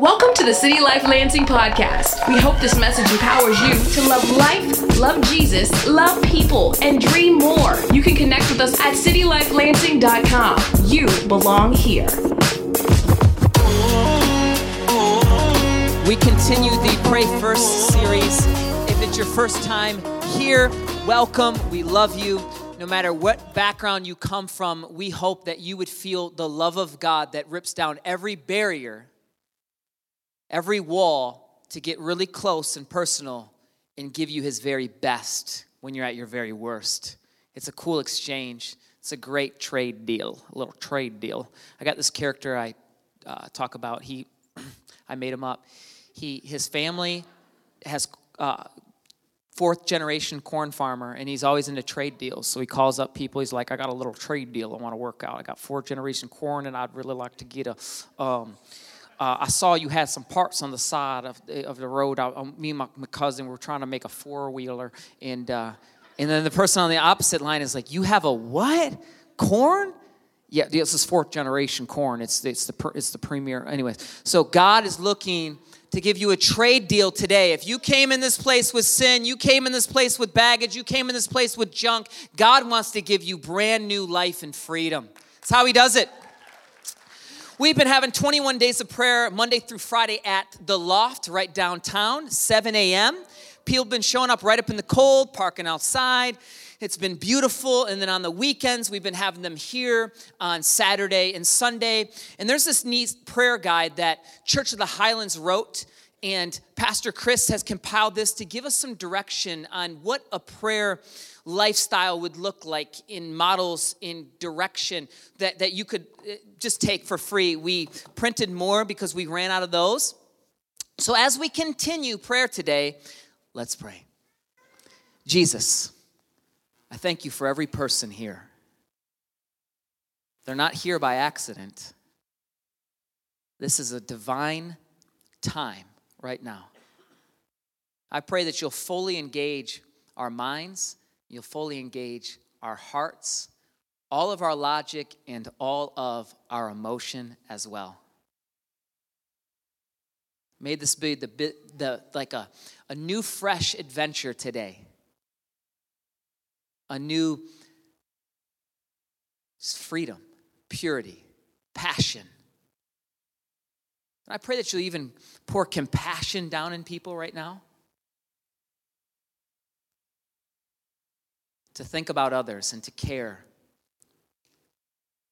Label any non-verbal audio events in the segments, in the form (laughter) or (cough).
Welcome to the City Life Lansing podcast. We hope this message empowers you to love life, love Jesus, love people, and dream more. You can connect with us at citylifelansing.com. You belong here. We continue the Pray First series. If it's your first time here, welcome. We love you. No matter what background you come from, we hope that you would feel the love of God that rips down every barrier every wall to get really close and personal and give you his very best when you're at your very worst. It's a cool exchange. It's a great trade deal, a little trade deal. I got this character I uh, talk about. He, (clears throat) I made him up. He, his family has uh, fourth generation corn farmer, and he's always into trade deals. So he calls up people. He's like, "I got a little trade deal I want to work out. I got fourth generation corn, and I'd really like to get a." Um, uh, I saw you had some parts on the side of the, of the road. I, I, me and my, my, cousin were trying to make a four wheeler, and uh, and then the person on the opposite line is like, "You have a what? Corn?" Yeah, this is fourth generation corn. It's it's the it's the premier. Anyways, so God is looking to give you a trade deal today. If you came in this place with sin, you came in this place with baggage, you came in this place with junk, God wants to give you brand new life and freedom. That's how He does it. We've been having 21 days of prayer Monday through Friday at the loft right downtown, 7 a.m. People have been showing up right up in the cold, parking outside. It's been beautiful. And then on the weekends, we've been having them here on Saturday and Sunday. And there's this neat prayer guide that Church of the Highlands wrote. And Pastor Chris has compiled this to give us some direction on what a prayer lifestyle would look like in models in direction that, that you could uh, just take for free. We printed more because we ran out of those. So as we continue prayer today, let's pray. Jesus, I thank you for every person here. They're not here by accident. This is a divine time right now. I pray that you'll fully engage our minds you'll fully engage our hearts, all of our logic, and all of our emotion as well. May this be the, bit, the like a, a new fresh adventure today. A new freedom, purity, passion. And I pray that you'll even pour compassion down in people right now. To think about others and to care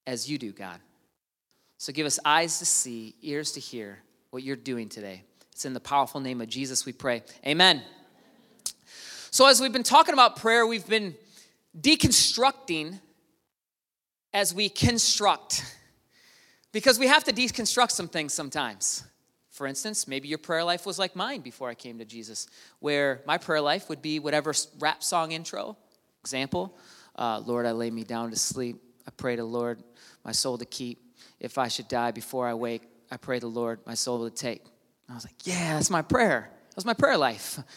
as you do, God. So give us eyes to see, ears to hear what you're doing today. It's in the powerful name of Jesus we pray. Amen. So, as we've been talking about prayer, we've been deconstructing as we construct. Because we have to deconstruct some things sometimes. For instance, maybe your prayer life was like mine before I came to Jesus, where my prayer life would be whatever rap song intro Example, uh, Lord, I lay me down to sleep. I pray to Lord my soul to keep. If I should die before I wake, I pray the Lord my soul to take. And I was like, yeah, that's my prayer. That's my prayer life. (laughs)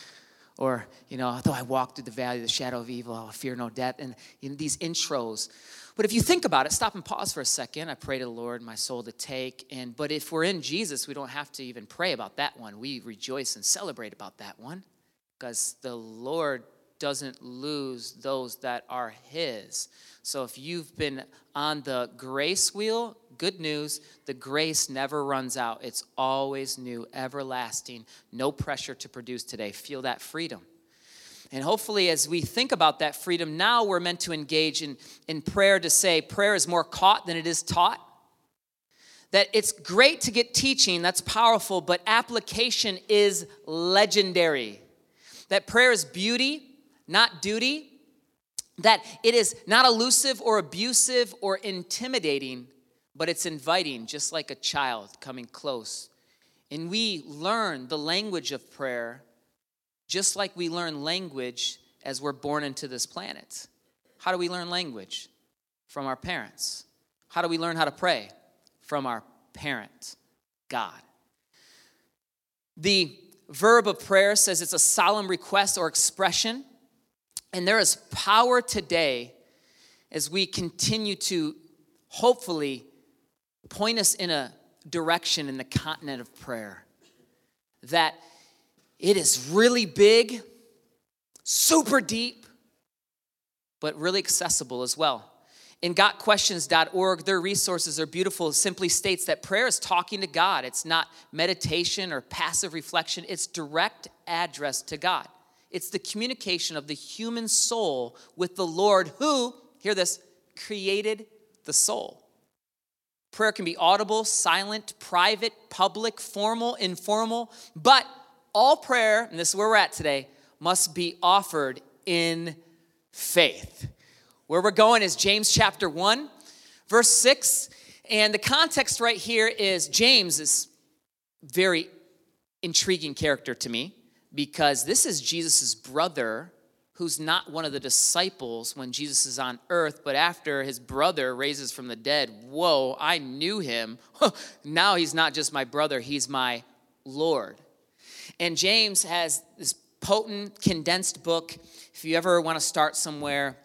Or, you know, though I walk through the valley of the shadow of evil, I will fear no death. And you know, these intros. But if you think about it, stop and pause for a second. I pray to the Lord my soul to take. And but if we're in Jesus, we don't have to even pray about that one. We rejoice and celebrate about that one. Because the Lord doesn't lose those that are His. So if you've been on the grace wheel, good news, the grace never runs out. It's always new, everlasting, no pressure to produce today. Feel that freedom. And hopefully, as we think about that freedom, now we're meant to engage in, in prayer to say prayer is more caught than it is taught. That it's great to get teaching, that's powerful, but application is legendary. That prayer is beauty, not duty, that it is not elusive or abusive or intimidating, but it's inviting, just like a child coming close. And we learn the language of prayer just like we learn language as we're born into this planet. How do we learn language? From our parents. How do we learn how to pray? From our parent, God. The verb of prayer says it's a solemn request or expression and there is power today as we continue to hopefully point us in a, direction in the continent of prayer. That it is really big, super deep, but really accessible as well. In gotquestions.org, their resources are beautiful. It simply states that prayer is talking to God. It's not meditation or passive reflection, it's direct address to God. It's the communication of the human soul with the Lord who, hear this, created the soul. Prayer can be audible, silent, private, public, formal, informal, but all prayer, and this is where we're at today, must be offered in faith. Where we're going is James chapter 1, verse 6. And the context right here is James is very intriguing character to me because this is Jesus' brother who's not one of the disciples when Jesus is on earth, but after his brother raises from the dead, whoa, I knew him. (laughs) now he's not just my brother, he's my Lord. And James has this potent, condensed book. If you ever want to start somewhere,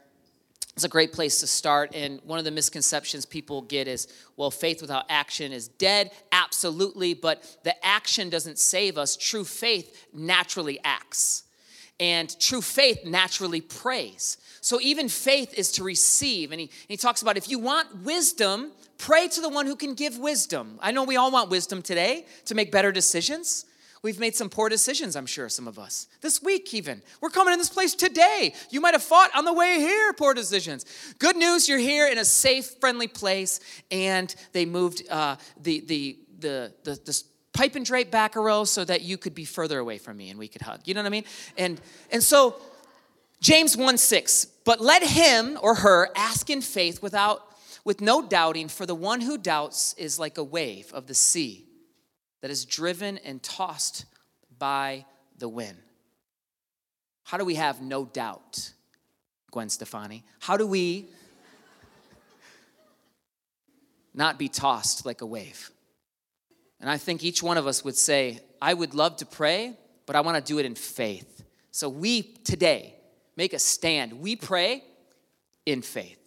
it's a great place to start. And one of the misconceptions people get is, well, faith without action is dead. Absolutely. But the action doesn't save us. True faith naturally acts. And true faith naturally prays. So even faith is to receive. And he, and he talks about if you want wisdom, pray to the one who can give wisdom. I know we all want wisdom today to make better decisions. We've made some poor decisions, I'm sure, some of us. This week, even. We're coming in this place today. You might have fought on the way here, poor decisions. Good news, you're here in a safe, friendly place, and they moved uh, the, the, the, the, the pipe and drape back a row so that you could be further away from me and we could hug. You know what I mean? And, and so, James 1 6, but let him or her ask in faith without, with no doubting, for the one who doubts is like a wave of the sea that is driven and tossed by the wind. How do we have no doubt, Gwen Stefani? How do we not be tossed like a wave? And I think each one of us would say, I would love to pray, but I want to do it in faith. So we today make a stand. We pray in faith.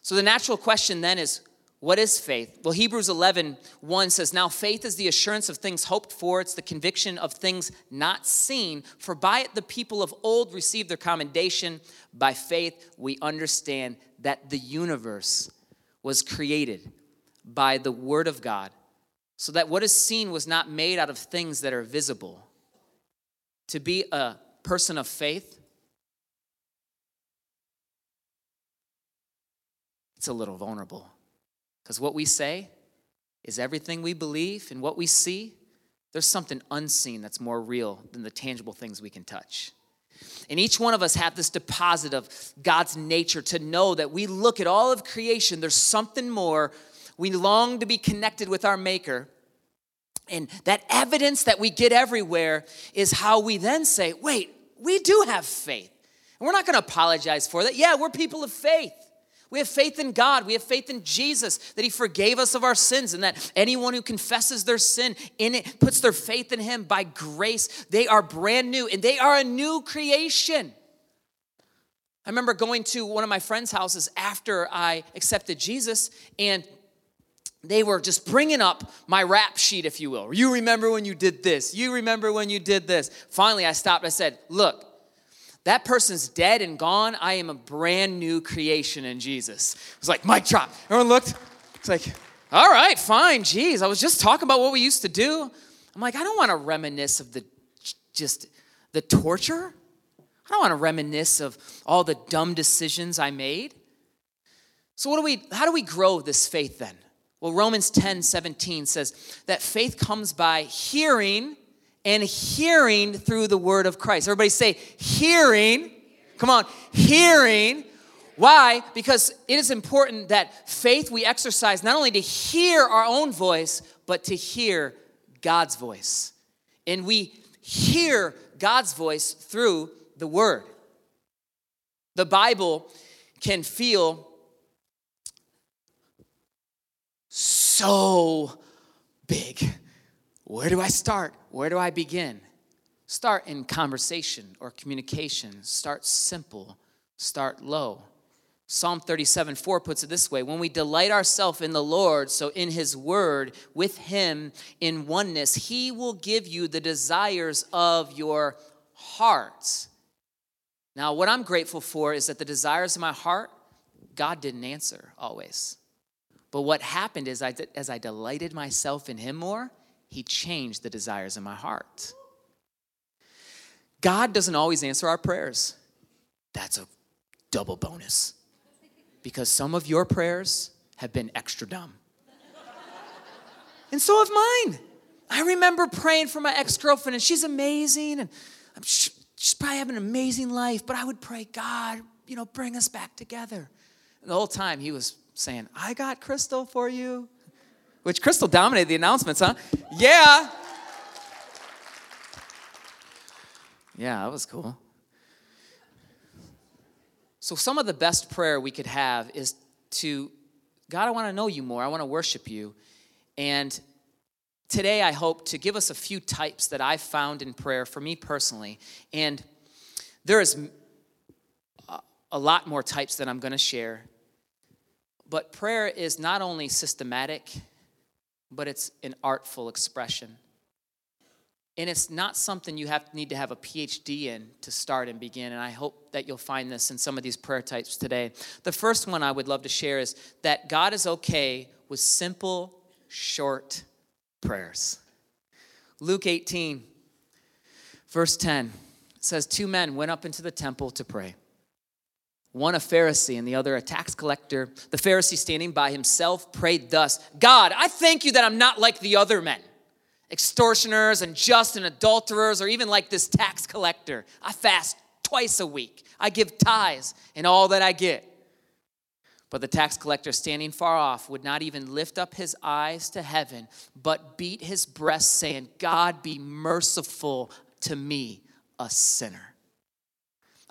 So the natural question then is what is faith? Well, Hebrews 11, 1 says, Now faith is the assurance of things hoped for, it's the conviction of things not seen. For by it the people of old received their commendation. By faith we understand that the universe was created by the Word of God, so that what is seen was not made out of things that are visible. To be a person of faith, it's a little vulnerable. Because what we say is everything we believe and what we see, there's something unseen that's more real than the tangible things we can touch. And each one of us have this deposit of God's nature to know that we look at all of creation, there's something more. We long to be connected with our Maker. And that evidence that we get everywhere is how we then say, wait, we do have faith. And we're not going to apologize for that. Yeah, we're people of faith. We have faith in God. We have faith in Jesus that He forgave us of our sins and that anyone who confesses their sin in it puts their faith in Him by grace. They are brand new and they are a new creation. I remember going to one of my friends' houses after I accepted Jesus and they were just bringing up my rap sheet, if you will. You remember when you did this. You remember when you did this. Finally, I stopped. I said, Look, that person's dead and gone. I am a brand new creation in Jesus. It was like, mic drop. Everyone looked. It's like, all right, fine. Geez, I was just talking about what we used to do. I'm like, I don't want to reminisce of the just the torture. I don't want to reminisce of all the dumb decisions I made. So what do we how do we grow this faith then? Well, Romans 10, 17 says that faith comes by hearing and hearing through the word of Christ. Everybody say, hearing. Come on, hearing. Why? Because it is important that faith we exercise not only to hear our own voice, but to hear God's voice. And we hear God's voice through the word. The Bible can feel so big. Where do I start? Where do I begin? Start in conversation or communication. Start simple. Start low. Psalm 37 4 puts it this way When we delight ourselves in the Lord, so in his word, with him in oneness, he will give you the desires of your heart. Now, what I'm grateful for is that the desires of my heart, God didn't answer always. But what happened is, I, as I delighted myself in him more, he changed the desires in my heart. God doesn't always answer our prayers. That's a double bonus because some of your prayers have been extra dumb. and so have mine. I remember praying for my ex girlfriend, and she's amazing, and I'm, she's probably having an amazing life, but I would pray, God, you know, bring us back together. And the whole time he was saying, I got Crystal for you. Which Crystal dominated the announcements, huh? Yeah. Yeah, that was cool. So, some of the best prayer we could have is to God, I want to know you more. I want to worship you. And today, I hope to give us a few types that I've found in prayer for me personally. And there is a lot more types that I'm going to share. But prayer is not only systematic, but it's an artful expression. And it's not something you have need to have a PhD in to start and begin. And I hope that you'll find this in some of these prayer types today. The first one I would love to share is that God is okay with simple, short prayers. Luke 18, verse 10 says, Two men went up into the temple to pray. One a Pharisee and the other a tax collector. The Pharisee, standing by himself, prayed thus God, I thank you that I'm not like the other men extortioners and just and adulterers, or even like this tax collector. I fast twice a week. I give tithes in all that I get. But the tax collector, standing far off, would not even lift up his eyes to heaven, but beat his breast, saying, God be merciful to me, a sinner.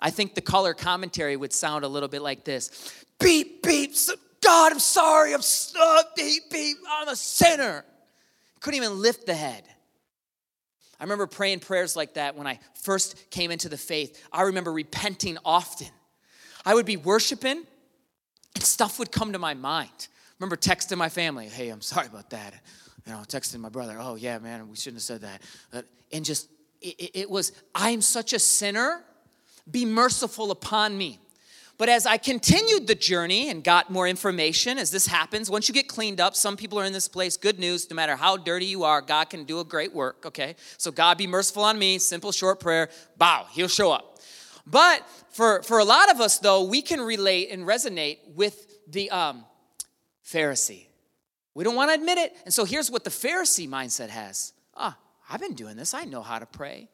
I think the color commentary would sound a little bit like this Beep, beep, God, I'm sorry, I'm uh, beep, beep, I'm a sinner couldn't even lift the head. I remember praying prayers like that when I first came into the faith. I remember repenting often. I would be worshiping and stuff would come to my mind. I remember texting my family, hey, I'm sorry about that. You know, texting my brother, oh, yeah, man, we shouldn't have said that. Uh, and just, it, it was, I'm such a sinner. Be merciful upon me. But as I continued the journey and got more information, as this happens, once you get cleaned up, some people are in this place. Good news, no matter how dirty you are, God can do a great work, okay? So, God be merciful on me, simple, short prayer, bow, He'll show up. But for, for a lot of us, though, we can relate and resonate with the um, Pharisee. We don't want to admit it. And so, here's what the Pharisee mindset has Ah, I've been doing this, I know how to pray.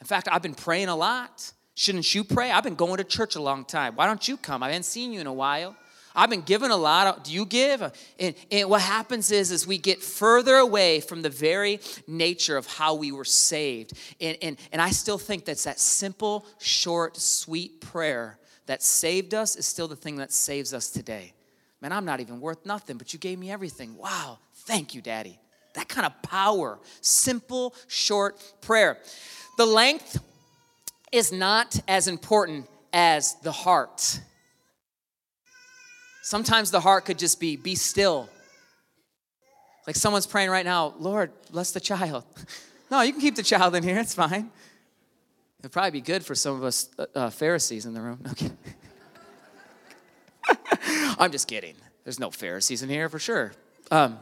In fact, I've been praying a lot. Shouldn't you pray? I've been going to church a long time. Why don't you come? I haven't seen you in a while. I've been giving a lot. Do you give? And, and what happens is, is we get further away from the very nature of how we were saved. And, and, and I still think that's that simple, short, sweet prayer that saved us is still the thing that saves us today. Man, I'm not even worth nothing, but you gave me everything. Wow. Thank you, Daddy. That kind of power. Simple, short prayer. The length is not as important as the heart. Sometimes the heart could just be, be still. Like someone's praying right now, Lord, bless the child. (laughs) no, you can keep the child in here, it's fine. It'd probably be good for some of us uh, uh Pharisees in the room. (laughs) Okay. (laughs) I'm just kidding. There's no Pharisees in here for sure. Um,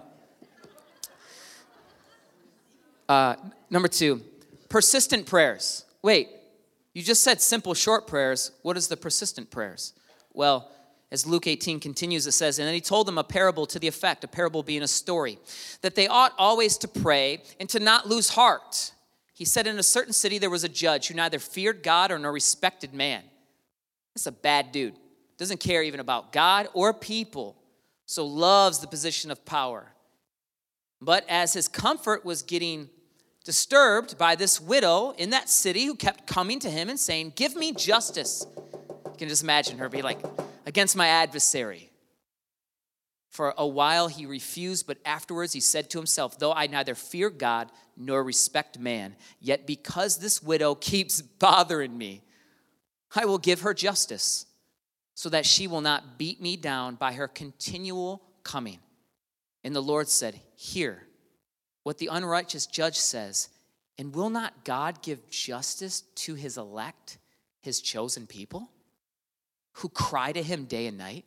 uh, number two, persistent prayers. Wait, you just said simple, short prayers. What is the persistent prayers? Well, as Luke 18 continues, it says, And then he told them a parable to the effect, a parable being a story, that they ought always to pray and to not lose heart. He said, In a certain city there was a judge who neither feared God or nor respected man. That's a bad dude. Doesn't care even about God or people, so loves the position of power. But as his comfort was getting disturbed by this widow in that city who kept coming to him and saying, Give me justice. You can just imagine her be like, Against my adversary. For a while he refused, but afterwards he said to himself, Though I neither fear God nor respect man, yet because this widow keeps bothering me, I will give her justice, so that she will not beat me down by her continual coming. And the Lord said, Hear what the unrighteous judge says, and will not God give justice to his elect, his chosen people, who cry to him day and night?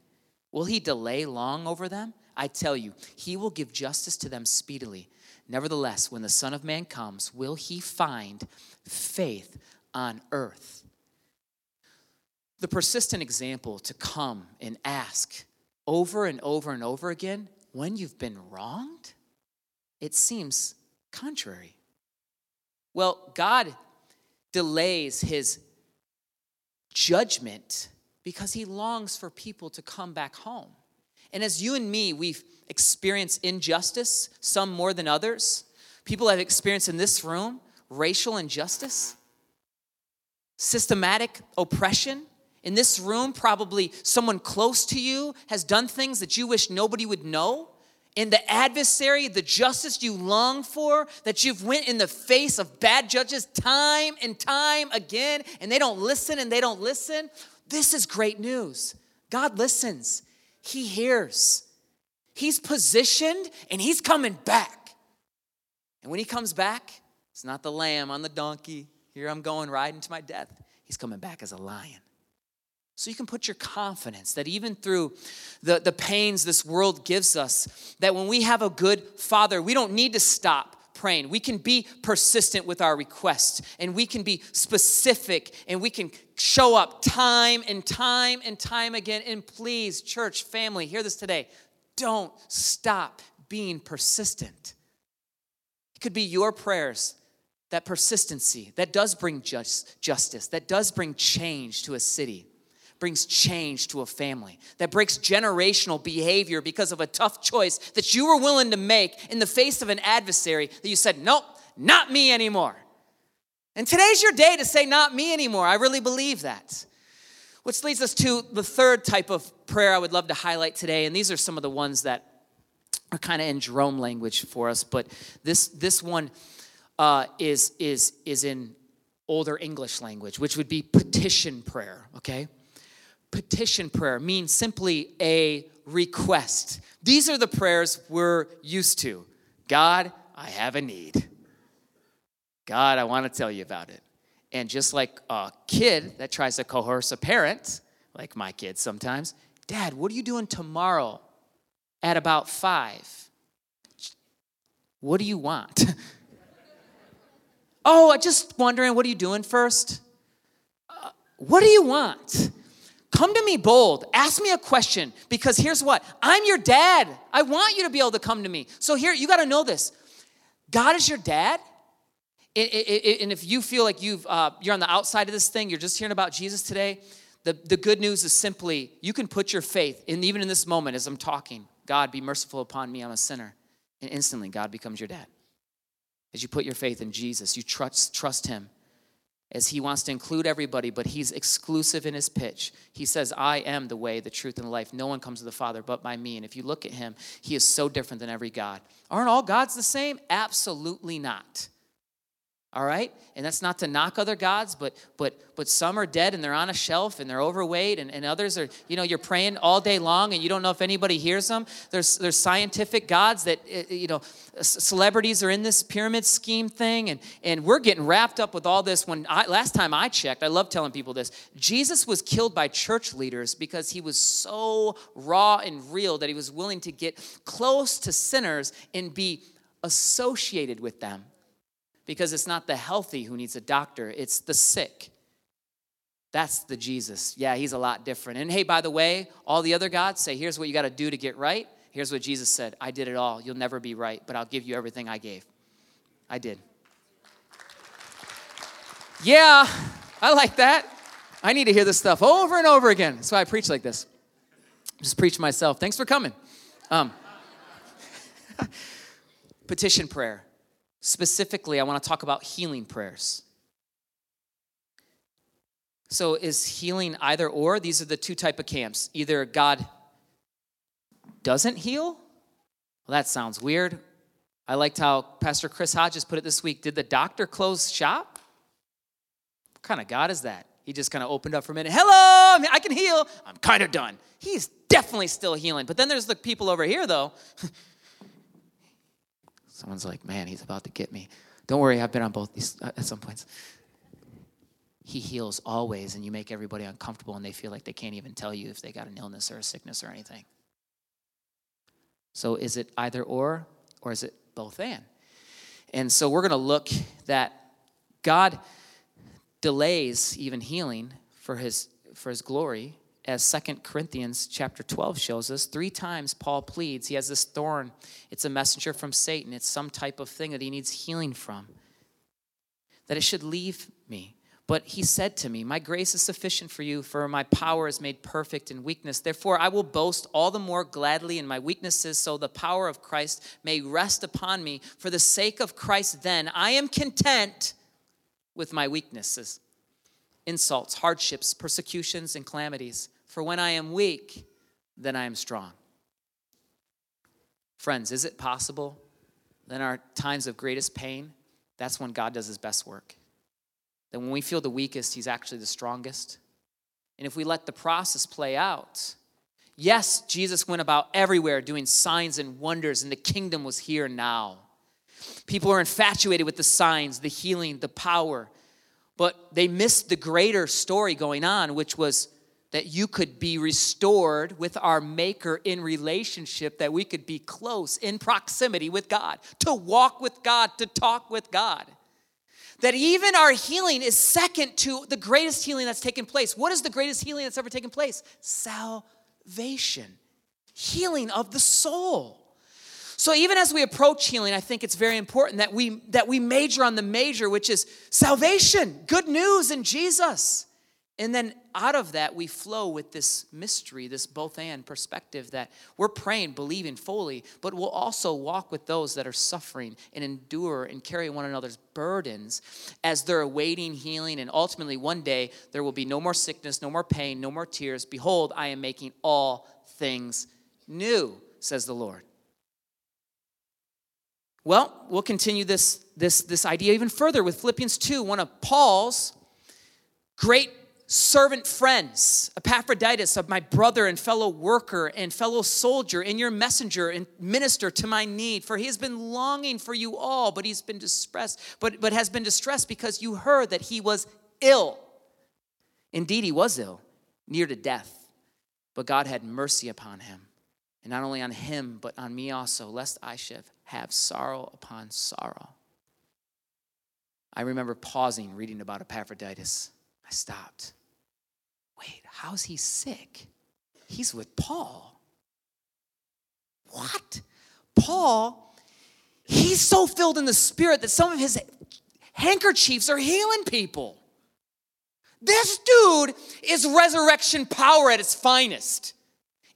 Will he delay long over them? I tell you, he will give justice to them speedily. Nevertheless, when the Son of Man comes, will he find faith on earth? The persistent example to come and ask over and over and over again when you've been wronged, it seems contrary. Well, God delays his judgment because he longs for people to come back home. And as you and me, we've experienced injustice, some more than others. People have experienced in this room racial injustice, systematic oppression. In this room, probably someone close to you has done things that you wish nobody would know. And the adversary, the justice you long for, that you've went in the face of bad judges time and time again, and they don't listen and they don't listen. This is great news. God listens. He hears. He's positioned and he's coming back. And when he comes back, it's not the lamb on the donkey. Here I'm going riding to my death. He's coming back as a lion. So you can put your confidence that even through the, the pains this world gives us, that when we have a good father, we don't need to stop praying. We can be persistent with our requests and we can be specific and we can show up time and time and time again. And please, church, family, hear this today. Don't stop being persistent. It could be your prayers, that persistency that does bring just, justice, that does bring change to a city brings change to a family, that breaks generational behavior because of a tough choice that you were willing to make in the face of an adversary that you said, Nope, not me anymore. And today's your day to say, Not me anymore. I really believe that. Which leads us to the third type of prayer I would love to highlight today. And these are some of the ones that are kind of in Jerome language for us. But this, this one uh, is, is, is in older English language, which would be petition prayer, okay? Petition prayer means simply a request. These are the prayers we're used to God, I have a need. God, I want to tell you about it. And just like a kid that tries to coerce a parent, like my kids sometimes, Dad, what are you doing tomorrow at about five? What do you want? (laughs) oh, I just wondering, what are you doing first? Uh, what do you want? Come to me bold. Ask me a question because here's what I'm your dad. I want you to be able to come to me. So, here, you got to know this God is your dad. And if you feel like you've, uh, you're on the outside of this thing, you're just hearing about Jesus today, the, the good news is simply you can put your faith, in, even in this moment as I'm talking, God, be merciful upon me, I'm a sinner. And instantly, God becomes your dad. As you put your faith in Jesus, you trust, trust Him as he wants to include everybody, but he's exclusive in his pitch. He says, I am the way, the truth, and the life. No one comes to the Father but by me. And if you look at him, he is so different than every God. Aren't all gods the same? Absolutely not all right? And that's not to knock other gods but but but some are dead and they're on a shelf and they're overweight and, and others are you know you're praying all day long and you don't know if anybody hears them. There's there's scientific gods that eh, eh, you know celebrities are in this pyramid scheme thing and and we're getting wrapped up with all this. When I, last time i checked i love telling people this jesus was killed by church leaders because he was so raw and real that he was willing to get close to sinners and be associated with them because it's not the healthy who needs a doctor, it's the sick. That's the Jesus. Yeah, he's a lot different. And hey, by the way, all the other gods say, here's what you got to do to get right. Here's what Jesus said I did it all. You'll never be right, but I'll give you everything I gave. I did. Yeah, I like that. I need to hear this stuff over and over again. That's why I preach like this. Just preach myself. Thanks for coming. Um, (laughs) petition prayer. Specifically, I want to talk about healing prayers. So is healing either or? These are the two type of camps. Either God doesn't heal? Well, that sounds weird. I liked how Pastor Chris Hodges put it this week. Did the doctor close shop? What kind of God is that? He just kind of opened up for a minute. Hello, I can heal. I'm kind of done. He's definitely still healing. But then there's the people over here, though. (laughs) Someone's like, man, he's about to get me. Don't worry, I've been on both these uh, at some points. He heals always, and you make everybody uncomfortable, and they feel like they can't even tell you if they got an illness or a sickness or anything. So is it either or, or is it both and? And so we're going to look that God delays even healing for his for his glory as Second Corinthians chapter 12 shows us, three times Paul pleads. He has this thorn. It's a messenger from Satan. It's some type of thing that he needs healing from. That it should leave me. But he said to me, My grace is sufficient for you, for my power is made perfect in weakness. Therefore, I will boast all the more gladly in my weaknesses, so the power of Christ may rest upon me. For the sake of Christ, then, I am content with my weaknesses, insults, hardships, persecutions, and calamities. For when I am weak, then I am strong. Friends, is it possible that in our times of greatest pain, that's when God does his best work? That when we feel the weakest, he's actually the strongest? And if we let the process play out, yes, Jesus went about everywhere doing signs and wonders, and the kingdom was here now. People are infatuated with the signs, the healing, the power, but they missed the greater story going on, which was that you could be restored with our Maker in relationship, that we could be close in proximity with God, to walk with God, to talk with God. That even our healing is second to the greatest healing that's taken place. What is the greatest healing that's ever taken place? Salvation, healing of the soul. So even as we approach healing, I think it's very important that we that we major on the major, which is salvation, good news in Jesus. And then out of that, we flow with this mystery, this both and perspective that we're praying, believing fully, but we'll also walk with those that are suffering and endure and carry one another's burdens as they're awaiting healing. And ultimately, one day, there will be no more sickness, no more pain, no more tears. Behold, I am making all things new, says the Lord. Well, we'll continue this, this, this idea even further with Philippians 2, one of Paul's great servant friends, Epaphroditus, of my brother and fellow worker and fellow soldier, and your messenger and minister to my need. For he has been longing for you all, but he's been distressed, but, but has been distressed because you heard that he was ill. Indeed, he was ill, near to death, but God had mercy upon him. And not only on him, but on me also, lest I should have sorrow upon sorrow. I remember pausing, reading about Epaphroditus. I stopped. Wait, how's he sick? He's with Paul. What? Paul, he's so filled in the spirit that some of his handkerchiefs are healing people. This dude is resurrection power at its finest.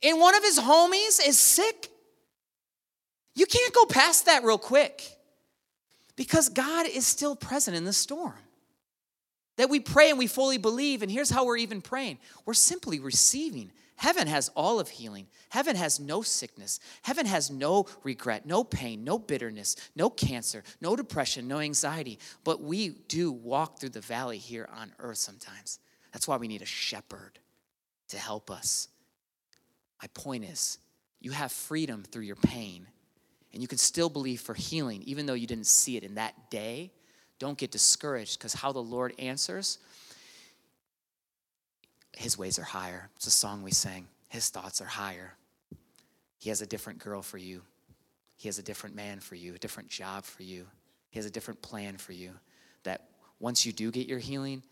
And one of his homies is sick. You can't go past that real quick because God is still present in the storm that we pray and we fully believe. And here's how we're even praying we're simply receiving. Heaven has all of healing. Heaven has no sickness. Heaven has no regret, no pain, no bitterness, no cancer, no depression, no anxiety. But we do walk through the valley here on earth sometimes. That's why we need a shepherd to help us. My point is, you have freedom through your pain, and you can still believe for healing, even though you didn't see it in that day don't get discouraged because how the Lord answers, his ways are higher. It's a song we sang. His thoughts are higher. He has a different girl for you. He has a different man for you, a different job for you. He has a different plan for you. That once you do get your healing,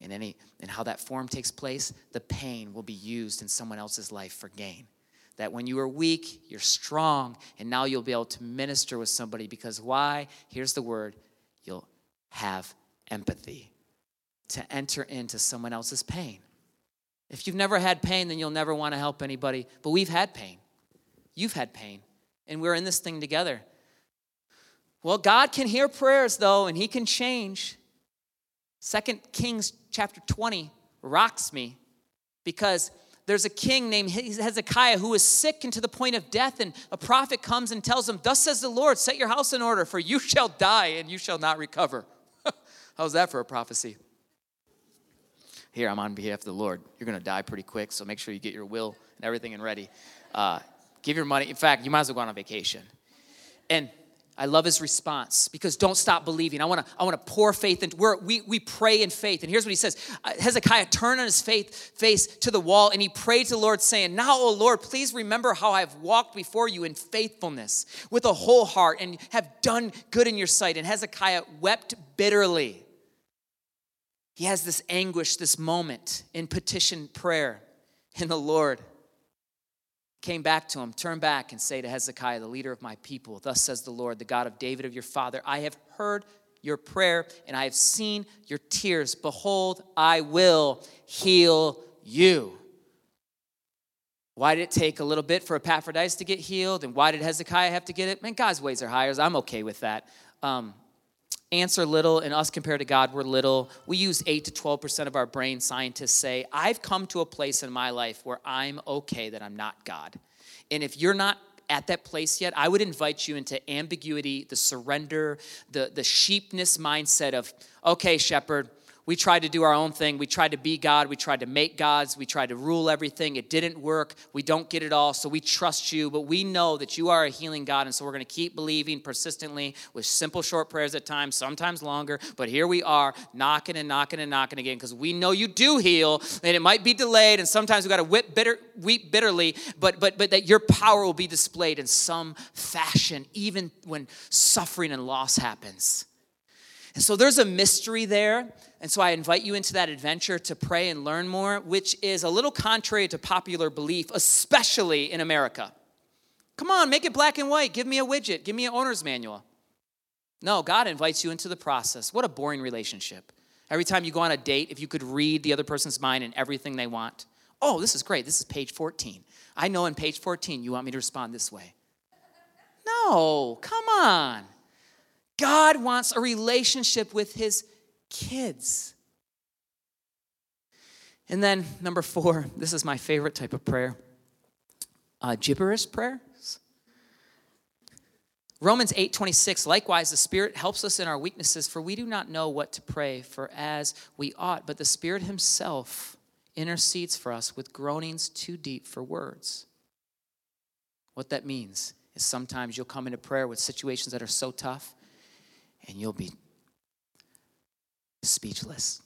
and any and how that form takes place, the pain will be used in someone else's life for gain. That when you are weak, you're strong, and now you'll be able to minister with somebody because why? Here's the word you'll have empathy, to enter into someone else's pain. If you've never had pain, then you'll never want to help anybody. But we've had pain. You've had pain. And we're in this thing together. Well, God can hear prayers, though, and He can change. Second Kings chapter 20 rocks me because there's a king named Hezekiah who is sick and to the point of death, and a prophet comes and tells him, Thus says the Lord, set your house in order, for you shall die and you shall not recover. How's that for a prophecy? here, I'm on behalf of the Lord. You're going to die pretty quick, so make sure you get your will and everything and ready. Uh, give your money. In fact, you might as well go on a vacation. And I love his response because don't stop believing. I want to I want to pour faith into we we we pray in faith. And here's what he says. Uh, Hezekiah turned on his faith face to the wall and he prayed to the Lord saying, "Now, O Lord, please remember how I've walked before you in faithfulness with a whole heart and have done good in your sight." And Hezekiah wept bitterly. He has this anguish, this moment in petition prayer and the Lord came back to him, turn back and say to Hezekiah, the leader of my people, Thus says the Lord, the God of David of your father, I have heard your prayer and I have seen your tears. Behold, I will heal you. Why did it take a little bit for Epaphroditus to get healed? And why did Hezekiah have to get it? Man, God's ways are higher. I'm okay with that. Um, are little, and us compared to God, we're little. We use 8 to 12% of our brain, scientists say. I've come to a place in my life where I'm okay that I'm not God. And if you're not at that place yet, I would invite you into ambiguity, the surrender, the, the sheepness mindset of, okay, shepherd, we tried to do our own thing. We tried to be God. We tried to make gods. We tried to rule everything. It didn't work. We don't get it all. So we trust you, but we know that you are a healing God. And so we're going to keep believing persistently with simple, short prayers at times, sometimes longer. But here we are knocking and knocking and knocking again because we know you do heal and it might be delayed. And sometimes we got to whip bitter, weep bitterly, but, but, but that your power will be displayed in some fashion, even when suffering and loss happens. And so there's a mystery there. And so I invite you into that adventure to pray and learn more, which is a little contrary to popular belief, especially in America. Come on, make it black and white. Give me a widget, give me an owner's manual. No, God invites you into the process. What a boring relationship. Every time you go on a date, if you could read the other person's mind and everything they want, oh, this is great. This is page 14. I know in page 14 you want me to respond this way. No, come on. God wants a relationship with his kids. And then, number four, (laughs) this is my favorite type of prayer uh, gibberish prayers. Romans 8 26, likewise, the Spirit helps us in our weaknesses, for we do not know what to pray for as we ought, but the Spirit Himself intercedes for us with groanings too deep for words. What that means is sometimes you'll come into prayer with situations that are so tough and you'll be speechless.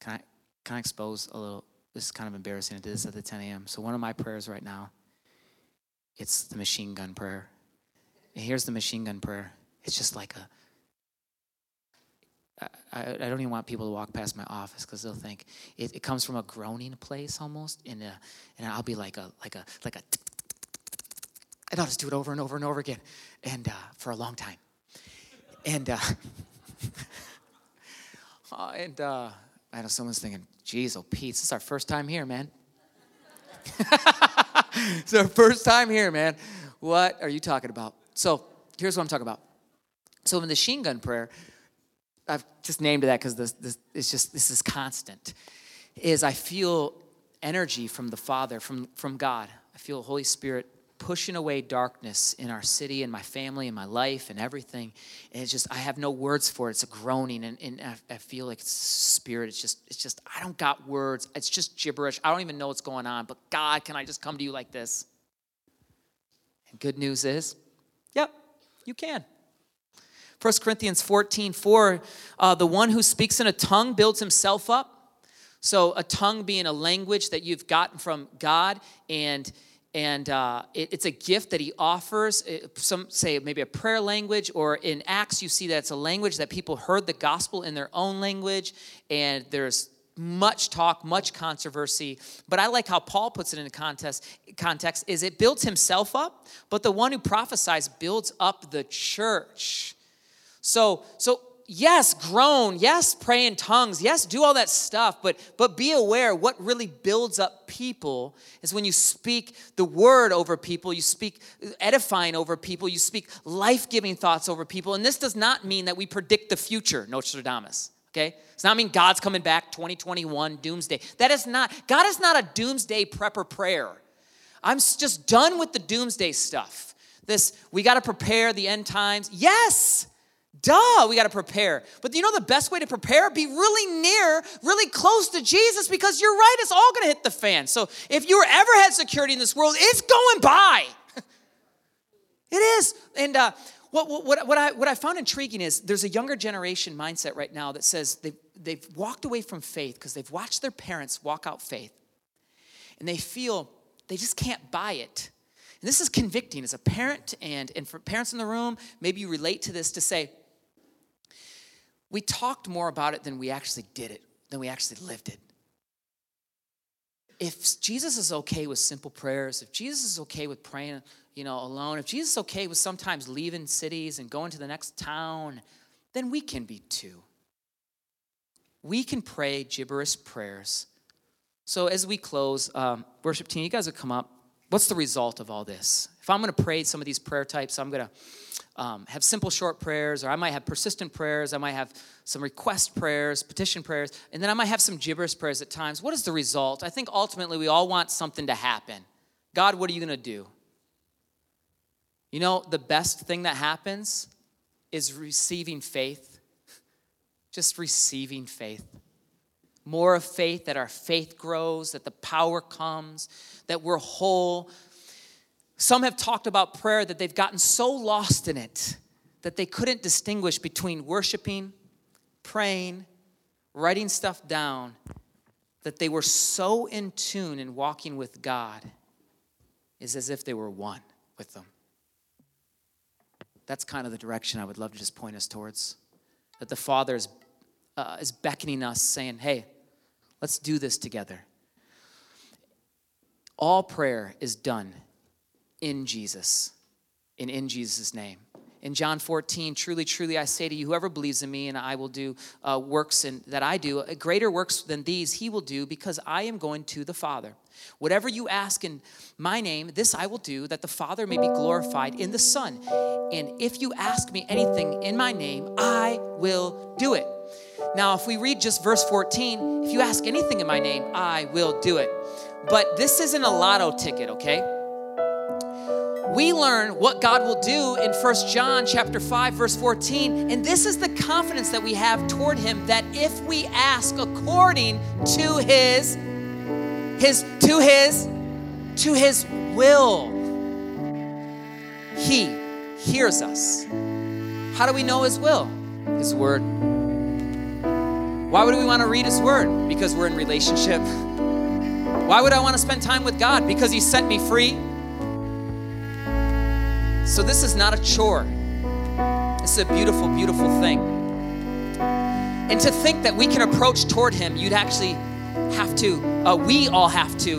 Can I, can I expose a little? This is kind of embarrassing. I did this at the 10 a.m. So, one of my prayers right now, it's the machine gun prayer. And here's the machine gun prayer. It's just like a, I, I don't even want people to walk past my office because they'll think it, it, comes from a groaning place almost, and a, and I'll be like a like a like a, and I'll just do it over and over and over again, and uh, for a long time, and uh, (laughs) and uh, I know someone's thinking, geez, oh, Pete, this is our first time here, man. (laughs) it's our first time here, man. What are you talking about? So here's what I'm talking about. So in the machine gun prayer, I've just named that because this, this it's just this is constant. Is I feel energy from the Father, from from God. I feel Holy Spirit pushing away darkness in our city and my family and my life and everything. And it's just, I have no words for it. It's a groaning and, and I, I feel like it's spirit. It's just, it's just, I don't got words. It's just gibberish. I don't even know what's going on. But God, can I just come to you like this? And good news is, yep, you can. 1 Corinthians 14, 4, uh, the one who speaks in a tongue builds himself up. So, a tongue being a language that you've gotten from God, and and uh, it, it's a gift that he offers. It, some say maybe a prayer language, or in Acts, you see that it's a language that people heard the gospel in their own language, and there's much talk, much controversy. But I like how Paul puts it in context, context is it builds himself up, but the one who prophesies builds up the church. So, so yes, groan, yes, pray in tongues, yes, do all that stuff, but but be aware what really builds up people is when you speak the word over people, you speak edifying over people, you speak life-giving thoughts over people. And this does not mean that we predict the future, Nostradamus. Okay? It's not mean God's coming back 2021 doomsday. That is not God is not a doomsday prepper prayer. I'm just done with the doomsday stuff. This we got to prepare the end times. Yes, Duh, we got to prepare. But you know the best way to prepare? Be really near, really close to Jesus because you're right, it's all going to hit the fan. So if you ever had security in this world, it's going by. (laughs) it is. And uh, what, what, what, I, what I found intriguing is there's a younger generation mindset right now that says they've, they've walked away from faith because they've watched their parents walk out faith. And they feel they just can't buy it. And this is convicting as a parent and, and for parents in the room, maybe you relate to this to say, we talked more about it than we actually did it, than we actually lived it. If Jesus is okay with simple prayers, if Jesus is okay with praying, you know, alone, if Jesus is okay with sometimes leaving cities and going to the next town, then we can be too. We can pray gibberish prayers. So as we close, um, worship team, you guys would come up. What's the result of all this? If I'm going to pray some of these prayer types, I'm going to um, have simple short prayers, or I might have persistent prayers, I might have some request prayers, petition prayers, and then I might have some gibberish prayers at times. What is the result? I think ultimately we all want something to happen. God, what are you going to do? You know, the best thing that happens is receiving faith, (laughs) just receiving faith. More of faith, that our faith grows, that the power comes, that we're whole, some have talked about prayer that they've gotten so lost in it that they couldn't distinguish between worshiping, praying, writing stuff down, that they were so in tune in walking with God is as if they were one with them. That's kind of the direction I would love to just point us towards. That the Father is, uh, is beckoning us, saying, hey, let's do this together. All prayer is done in Jesus and in Jesus' name. In John 14, truly, truly, I say to you, whoever believes in me and I will do uh, works in, that I do, uh, greater works than these he will do because I am going to the Father. Whatever you ask in my name, this I will do, that the Father may be glorified in the Son. And if you ask me anything in my name, I will do it. Now, if we read just verse 14, if you ask anything in my name, I will do it. But this isn't a lotto ticket, okay? we learn what God will do in First John chapter 5 verse 14 and this is the confidence that we have toward him that if we ask according to his his to his to his will he hears us how do we know his will his word why would we want to read his word because we're in relationship why would I want to spend time with God because he set me free so this is not a chore. This is a beautiful, beautiful thing. And to think that we can approach toward Him, you'd actually have to, uh, we all have to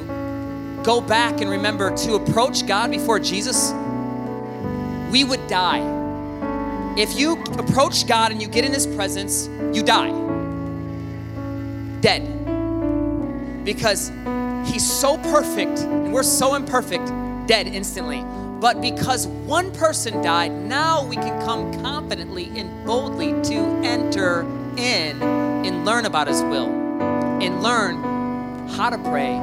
go back and remember to approach God before Jesus, we would die. If you approach God and you get in His presence, you die. Dead. Because He's so perfect and we're so imperfect, dead instantly. But because one person died, now we can come confidently and boldly to enter in and learn about His will and learn how to pray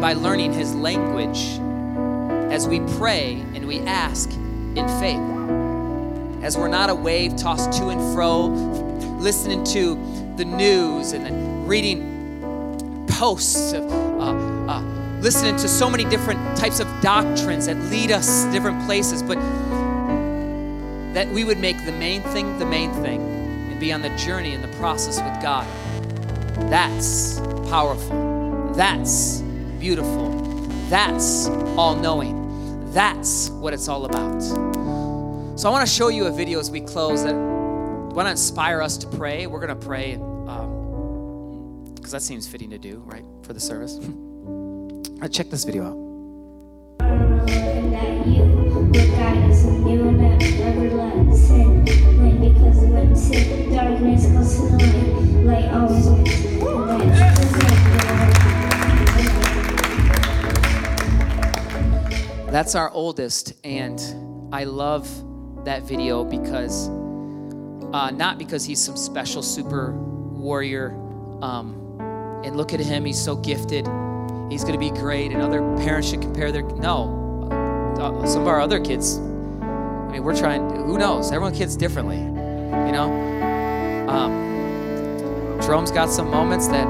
by learning His language as we pray and we ask in faith. As we're not a wave tossed to and fro, listening to the news and reading posts of. Uh, uh, listening to so many different types of doctrines that lead us different places, but that we would make the main thing the main thing and be on the journey and the process with God. That's powerful. That's beautiful. That's all knowing. That's what it's all about. So I want to show you a video as we close that want to inspire us to pray. We're going to pray because that seems fitting to do, right, for the service. (laughs) Check this video out. That's our oldest, and I love that video because, uh, not because he's some special super warrior, um, and look at him, he's so gifted he's going to be great and other parents should compare their no uh, some of our other kids i mean we're trying who knows everyone kids differently You know, um, Jerome's got some moments that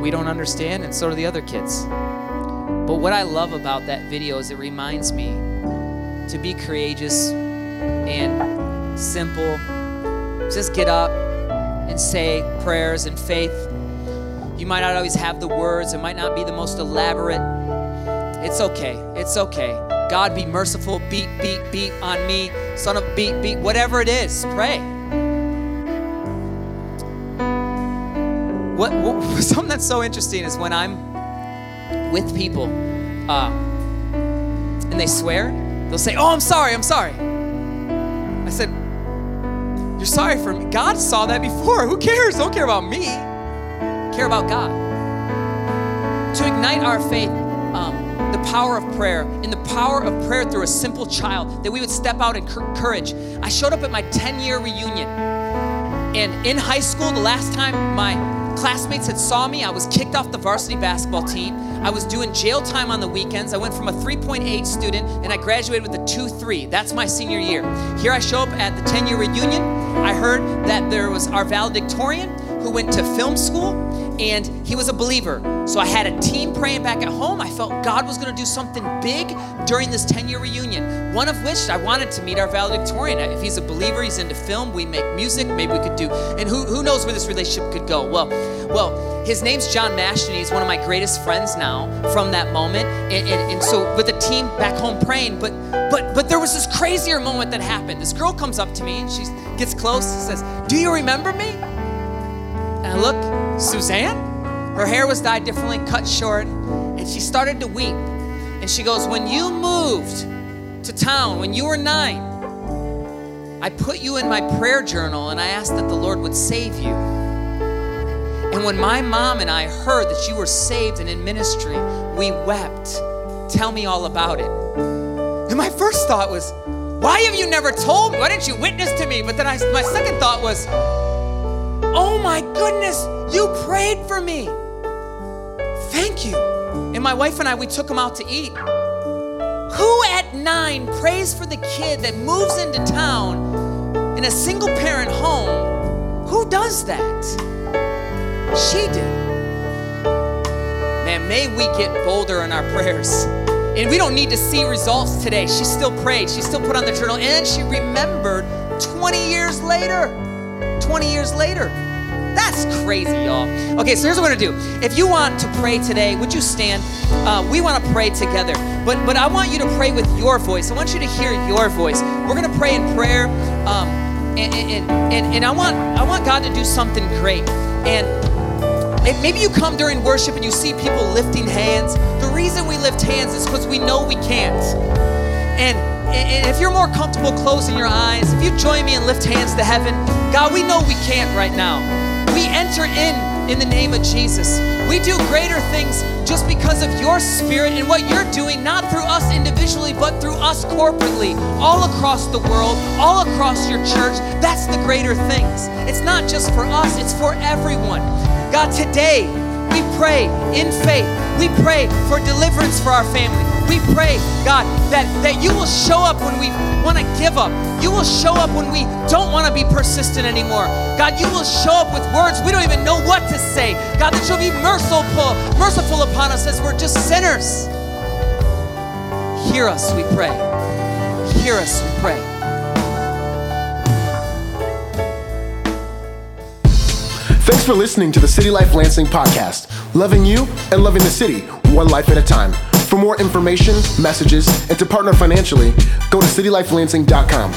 we don't understand, and so do the other kids. But what I love about that video is it reminds me to be courageous and simple. Just get up and say prayers and faith. You might not always have the words, it might not be the most elaborate. It's okay. It's okay. God be merciful. Beat, beat, beat on me. Son of beat, beat, whatever it is, pray. What, what (laughs) something that's so interesting is when I'm with people uh, and they swear, they'll say, "Oh, I'm sorry, I'm sorry." I said, "You're sorry for me. God saw that before. Who cares? Don't care about me. Care about God." To ignite our faith, um, the power of prayer, in the power of prayer through a simple child, that we would step out in courage. I showed up at my 10-year reunion, and in high school, the last time my classmates had saw me. I was kicked off the varsity basketball team. I was doing jail time on the weekends. I went from a 3.8 student and I graduated with a 2.3. That's my senior year. Here I show up at the 10-year reunion. I heard that there was our valedictorian who went to film school and he was a believer. So I had a team praying back at home. I felt God was going to do something big during this 10 year reunion. One of which I wanted to meet our valedictorian. If he's a believer, he's into film, we make music, maybe we could do, and who, who knows where this relationship could go. Well, well, his name's John Mashton. He's one of my greatest friends now from that moment. And, and, and so with the team back home praying, but but but there was this crazier moment that happened. This girl comes up to me and she gets close and says, Do you remember me? And I look, Suzanne? Her hair was dyed differently, cut short, and she started to weep. And she goes, When you moved to town, when you were nine, I put you in my prayer journal and I asked that the Lord would save you. And when my mom and I heard that you were saved and in ministry, we wept. Tell me all about it. And my first thought was, why have you never told me? Why didn't you witness to me? But then I, my second thought was, Oh my goodness, you prayed for me. Thank you. And my wife and I, we took him out to eat. Who at nine prays for the kid that moves into town in a single parent home? Who does that? She did. Man, may we get bolder in our prayers. And we don't need to see results today. She still prayed, she still put on the journal, and she remembered 20 years later. 20 years later. That's crazy, y'all. Okay, so here's what we're gonna do. If you want to pray today, would you stand? Uh, we want to pray together, but but I want you to pray with your voice. I want you to hear your voice. We're gonna pray in prayer, um, and, and, and, and I want I want God to do something great. And maybe you come during worship and you see people lifting hands. The reason we lift hands is because we know we can't. And and if you're more comfortable closing your eyes, if you join me and lift hands to heaven, God, we know we can't right now. We enter in in the name of Jesus. We do greater things just because of your spirit and what you're doing, not through us individually, but through us corporately, all across the world, all across your church. That's the greater things. It's not just for us, it's for everyone. God, today we pray in faith. We pray for deliverance for our family. We pray, God, that, that you will show up when we want to give up. You will show up when we don't want to be persistent anymore. God, you will show up with words we don't even know what to say. God, that you'll be merciful, merciful upon us as we're just sinners. Hear us, we pray. Hear us, we pray. Thanks for listening to the City Life Lansing podcast, loving you and loving the city, one life at a time. For more information, messages, and to partner financially, go to citylifelansing.com.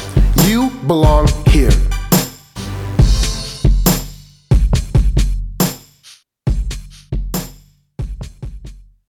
You belong here.